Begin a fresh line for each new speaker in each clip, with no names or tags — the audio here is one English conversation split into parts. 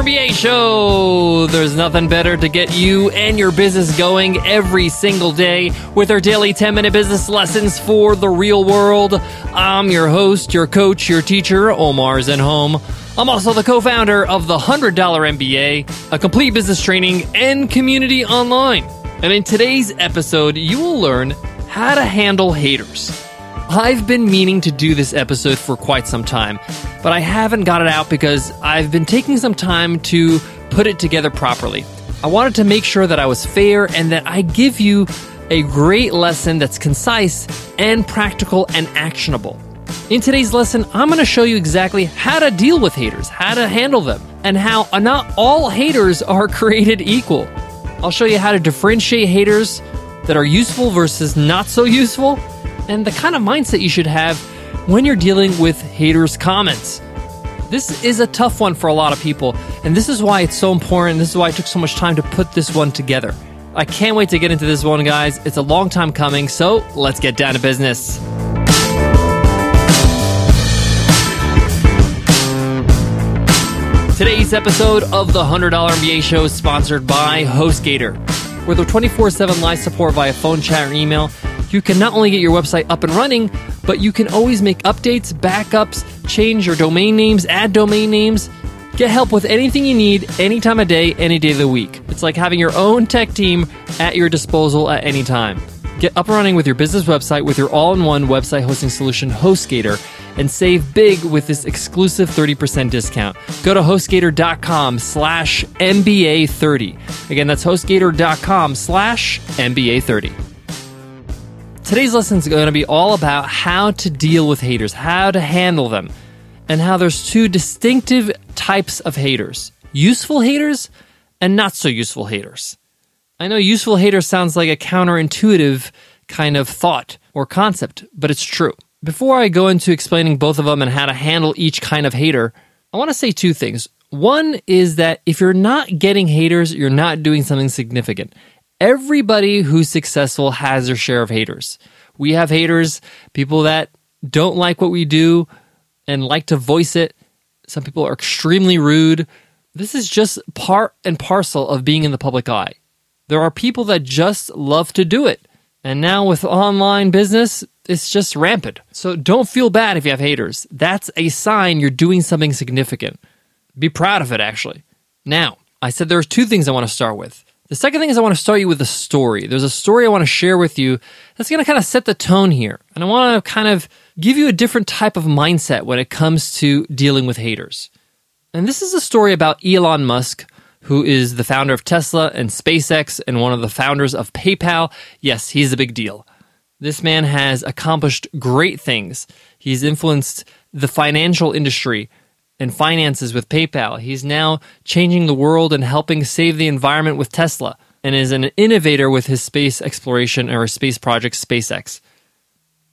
MBA show. There's nothing better to get you and your business going every single day with our daily 10 minute business lessons for the real world. I'm your host, your coach, your teacher, Omar's Omar Zenhom. I'm also the co founder of the $100 MBA, a complete business training and community online. And in today's episode, you will learn how to handle haters. I've been meaning to do this episode for quite some time, but I haven't got it out because I've been taking some time to put it together properly. I wanted to make sure that I was fair and that I give you a great lesson that's concise and practical and actionable. In today's lesson, I'm going to show you exactly how to deal with haters, how to handle them, and how not all haters are created equal. I'll show you how to differentiate haters that are useful versus not so useful and the kind of mindset you should have when you're dealing with haters' comments. This is a tough one for a lot of people, and this is why it's so important. This is why I took so much time to put this one together. I can't wait to get into this one, guys. It's a long time coming, so let's get down to business. Today's episode of the $100 MBA show is sponsored by HostGator. With their 24 7 live support via phone, chat, or email, you can not only get your website up and running, but you can always make updates, backups, change your domain names, add domain names. Get help with anything you need, any time of day, any day of the week. It's like having your own tech team at your disposal at any time. Get up and running with your business website with your all in one website hosting solution, HostGator, and save big with this exclusive 30% discount. Go to HostGator.com slash MBA30. Again, that's HostGator.com slash MBA30. Today's lesson is going to be all about how to deal with haters, how to handle them, and how there's two distinctive types of haters useful haters and not so useful haters. I know useful hater sounds like a counterintuitive kind of thought or concept, but it's true. Before I go into explaining both of them and how to handle each kind of hater, I want to say two things. One is that if you're not getting haters, you're not doing something significant. Everybody who's successful has their share of haters. We have haters, people that don't like what we do and like to voice it. Some people are extremely rude. This is just part and parcel of being in the public eye. There are people that just love to do it. And now with online business, it's just rampant. So don't feel bad if you have haters. That's a sign you're doing something significant. Be proud of it, actually. Now, I said there's two things I want to start with. The second thing is I want to start you with a story. There's a story I want to share with you that's going to kind of set the tone here. And I want to kind of give you a different type of mindset when it comes to dealing with haters. And this is a story about Elon Musk, who is the founder of Tesla and SpaceX and one of the founders of PayPal. Yes, he's a big deal. This man has accomplished great things. He's influenced the financial industry and finances with PayPal. He's now changing the world and helping save the environment with Tesla and is an innovator with his space exploration or space project SpaceX.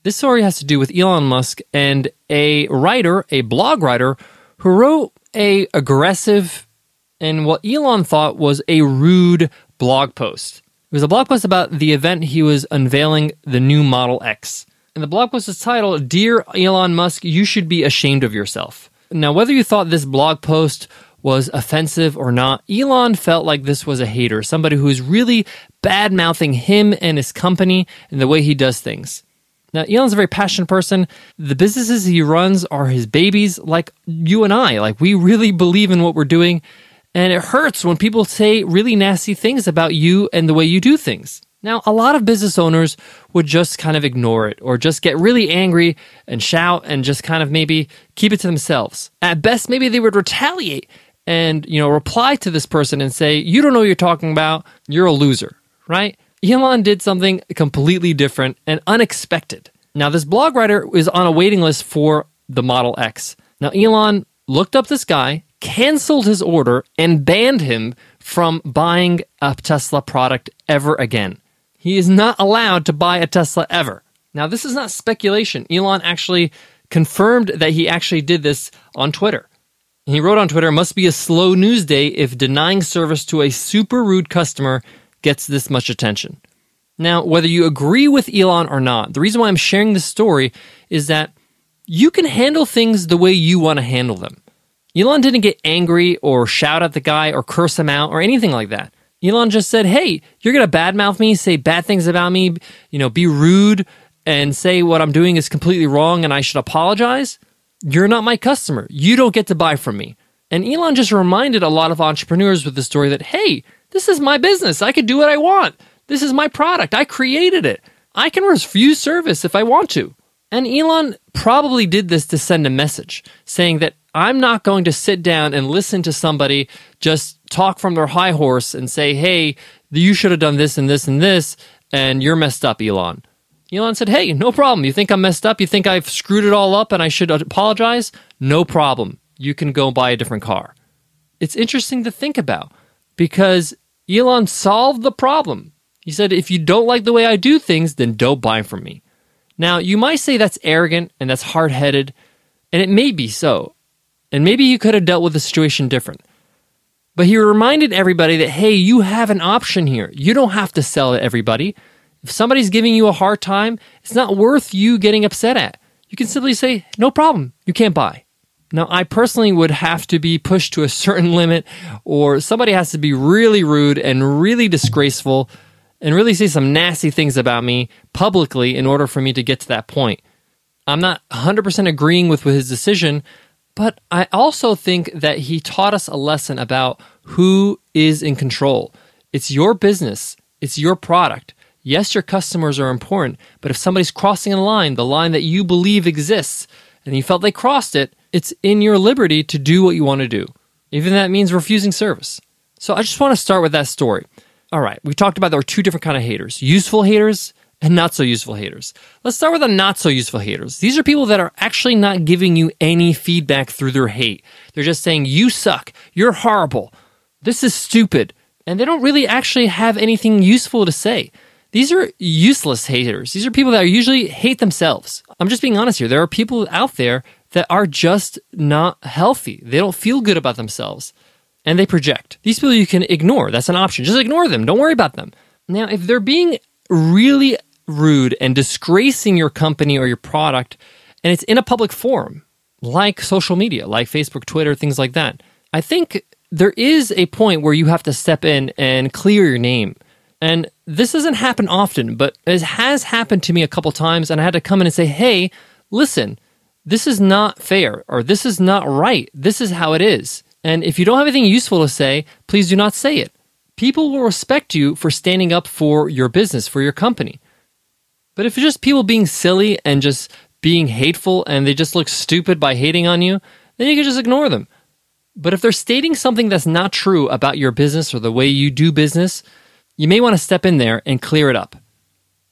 This story has to do with Elon Musk and a writer, a blog writer, who wrote a aggressive and what Elon thought was a rude blog post. It was a blog post about the event he was unveiling the new Model X. And the blog post is titled, Dear Elon Musk, you should be ashamed of yourself. Now, whether you thought this blog post was offensive or not, Elon felt like this was a hater, somebody who's really bad mouthing him and his company and the way he does things. Now, Elon's a very passionate person. The businesses he runs are his babies, like you and I. Like, we really believe in what we're doing. And it hurts when people say really nasty things about you and the way you do things. Now, a lot of business owners would just kind of ignore it or just get really angry and shout and just kind of maybe keep it to themselves. At best, maybe they would retaliate and, you know, reply to this person and say, You don't know what you're talking about. You're a loser, right? Elon did something completely different and unexpected. Now, this blog writer is on a waiting list for the Model X. Now, Elon looked up this guy, canceled his order, and banned him from buying a Tesla product ever again. He is not allowed to buy a Tesla ever. Now, this is not speculation. Elon actually confirmed that he actually did this on Twitter. He wrote on Twitter, must be a slow news day if denying service to a super rude customer gets this much attention. Now, whether you agree with Elon or not, the reason why I'm sharing this story is that you can handle things the way you want to handle them. Elon didn't get angry or shout at the guy or curse him out or anything like that. Elon just said, Hey, you're going to badmouth me, say bad things about me, you know, be rude and say what I'm doing is completely wrong and I should apologize. You're not my customer. You don't get to buy from me. And Elon just reminded a lot of entrepreneurs with the story that, hey, this is my business. I can do what I want. This is my product. I created it. I can refuse service if I want to. And Elon probably did this to send a message saying that I'm not going to sit down and listen to somebody just talk from their high horse and say, hey, you should have done this and this and this, and you're messed up, Elon. Elon said, hey, no problem. You think I'm messed up? You think I've screwed it all up and I should apologize? No problem. You can go buy a different car. It's interesting to think about because Elon solved the problem. He said, if you don't like the way I do things, then don't buy from me. Now, you might say that's arrogant and that's hard headed, and it may be so. And maybe you could have dealt with the situation different. But he reminded everybody that, hey, you have an option here. You don't have to sell to everybody. If somebody's giving you a hard time, it's not worth you getting upset at. You can simply say, no problem, you can't buy. Now, I personally would have to be pushed to a certain limit, or somebody has to be really rude and really disgraceful and really say some nasty things about me publicly in order for me to get to that point. I'm not 100% agreeing with his decision, but I also think that he taught us a lesson about who is in control. It's your business, it's your product. Yes, your customers are important, but if somebody's crossing a line, the line that you believe exists, and you felt they crossed it, it's in your liberty to do what you want to do, even that means refusing service. So I just want to start with that story. All right, we talked about there are two different kind of haters: useful haters and not so useful haters. Let's start with the not so useful haters. These are people that are actually not giving you any feedback through their hate. They're just saying you suck, you're horrible, this is stupid, and they don't really actually have anything useful to say. These are useless haters. These are people that usually hate themselves. I'm just being honest here. There are people out there that are just not healthy. They don't feel good about themselves and they project. These people you can ignore. That's an option. Just ignore them. Don't worry about them. Now, if they're being really rude and disgracing your company or your product, and it's in a public forum, like social media, like Facebook, Twitter, things like that, I think there is a point where you have to step in and clear your name. And this doesn't happen often, but it has happened to me a couple times, and I had to come in and say, hey, listen, this is not fair or this is not right. This is how it is. And if you don't have anything useful to say, please do not say it. People will respect you for standing up for your business, for your company. But if it's just people being silly and just being hateful and they just look stupid by hating on you, then you can just ignore them. But if they're stating something that's not true about your business or the way you do business, you may want to step in there and clear it up.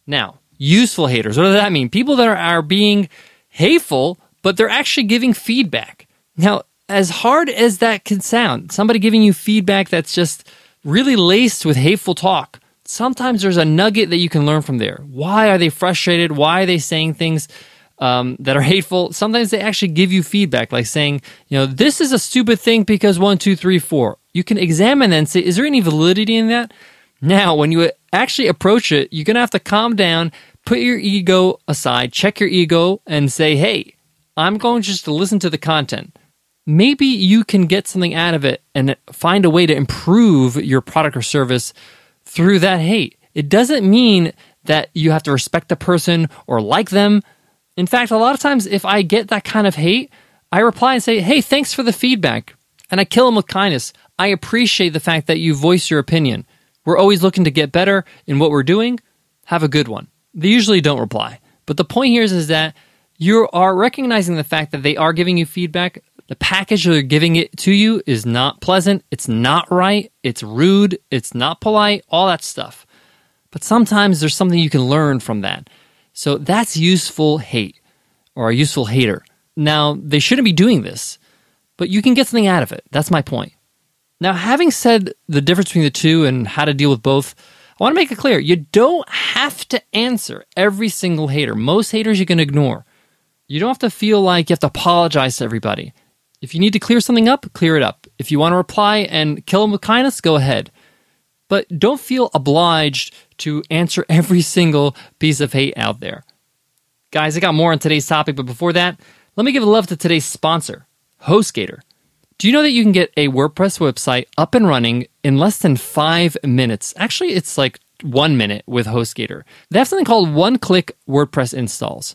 Now, useful haters, what does that mean? People that are, are being hateful but they're actually giving feedback. Now, as hard as that can sound, somebody giving you feedback that's just really laced with hateful talk, sometimes there's a nugget that you can learn from there. Why are they frustrated? Why are they saying things um, that are hateful? Sometimes they actually give you feedback, like saying, you know, this is a stupid thing because one, two, three, four. You can examine and say, is there any validity in that? Now, when you actually approach it, you're going to have to calm down, put your ego aside, check your ego, and say, hey, I'm going just to listen to the content. Maybe you can get something out of it and find a way to improve your product or service through that hate. It doesn't mean that you have to respect the person or like them. In fact, a lot of times, if I get that kind of hate, I reply and say, Hey, thanks for the feedback. And I kill them with kindness. I appreciate the fact that you voice your opinion. We're always looking to get better in what we're doing. Have a good one. They usually don't reply. But the point here is, is that you are recognizing the fact that they are giving you feedback. The package they're giving it to you is not pleasant. It's not right. It's rude. It's not polite. All that stuff. But sometimes there's something you can learn from that. So that's useful hate or a useful hater. Now, they shouldn't be doing this, but you can get something out of it. That's my point. Now, having said the difference between the two and how to deal with both, I want to make it clear you don't have to answer every single hater. Most haters you can ignore. You don't have to feel like you have to apologize to everybody. If you need to clear something up, clear it up. If you want to reply and kill them with kindness, go ahead. But don't feel obliged to answer every single piece of hate out there. Guys, I got more on today's topic, but before that, let me give love to today's sponsor, HostGator. Do you know that you can get a WordPress website up and running in less than five minutes? Actually, it's like one minute with HostGator. They have something called one click WordPress installs.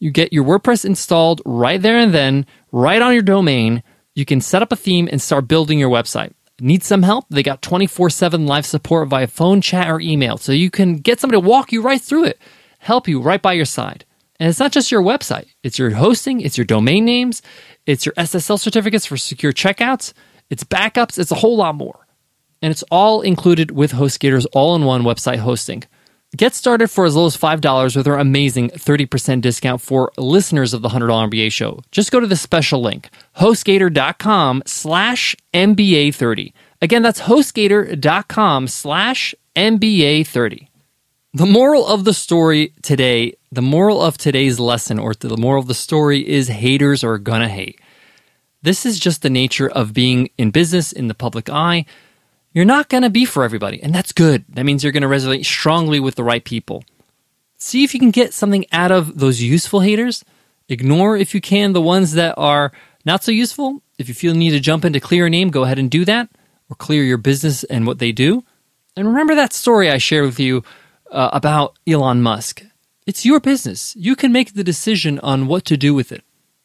You get your WordPress installed right there and then, right on your domain. You can set up a theme and start building your website. Need some help? They got 24 7 live support via phone, chat, or email. So you can get somebody to walk you right through it, help you right by your side. And it's not just your website, it's your hosting, it's your domain names, it's your SSL certificates for secure checkouts, it's backups, it's a whole lot more. And it's all included with HostGator's all in one website hosting. Get started for as low as $5 with our amazing 30% discount for listeners of the $100 MBA show. Just go to the special link, hostgator.com slash MBA30. Again, that's hostgator.com slash MBA30. The moral of the story today, the moral of today's lesson, or the moral of the story is haters are gonna hate. This is just the nature of being in business in the public eye you're not going to be for everybody, and that's good. That means you're going to resonate strongly with the right people. See if you can get something out of those useful haters. Ignore, if you can, the ones that are not so useful. If you feel you need to jump in to clear a name, go ahead and do that, or clear your business and what they do. And remember that story I shared with you uh, about Elon Musk. It's your business. You can make the decision on what to do with it.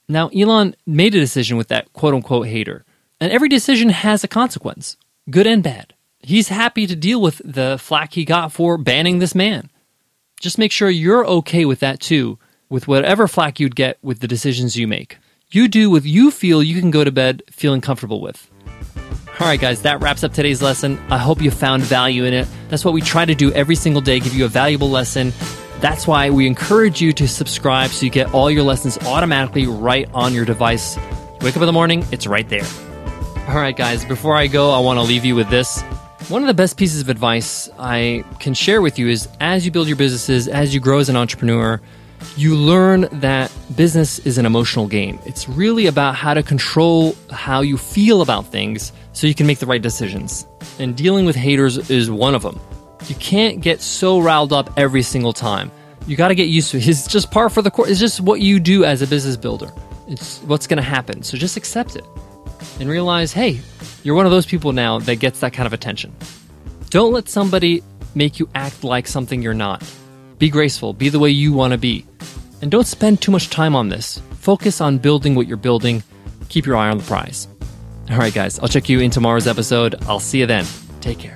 Now, Elon made a decision with that quote unquote hater, and every decision has a consequence good and bad. He's happy to deal with the flack he got for banning this man. Just make sure you're okay with that too, with whatever flack you'd get with the decisions you make. You do what you feel you can go to bed feeling comfortable with. All right, guys, that wraps up today's lesson. I hope you found value in it. That's what we try to do every single day, give you a valuable lesson. That's why we encourage you to subscribe so you get all your lessons automatically right on your device. wake up in the morning, it's right there. All right, guys, before I go, I want to leave you with this. One of the best pieces of advice I can share with you is as you build your businesses, as you grow as an entrepreneur, you learn that business is an emotional game. It's really about how to control how you feel about things so you can make the right decisions. And dealing with haters is one of them. You can't get so riled up every single time. You got to get used to it. It's just par for the course. It's just what you do as a business builder. It's what's going to happen. So just accept it and realize, hey, you're one of those people now that gets that kind of attention. Don't let somebody make you act like something you're not. Be graceful, be the way you want to be. And don't spend too much time on this. Focus on building what you're building. Keep your eye on the prize. All right, guys, I'll check you in tomorrow's episode. I'll see you then. Take care.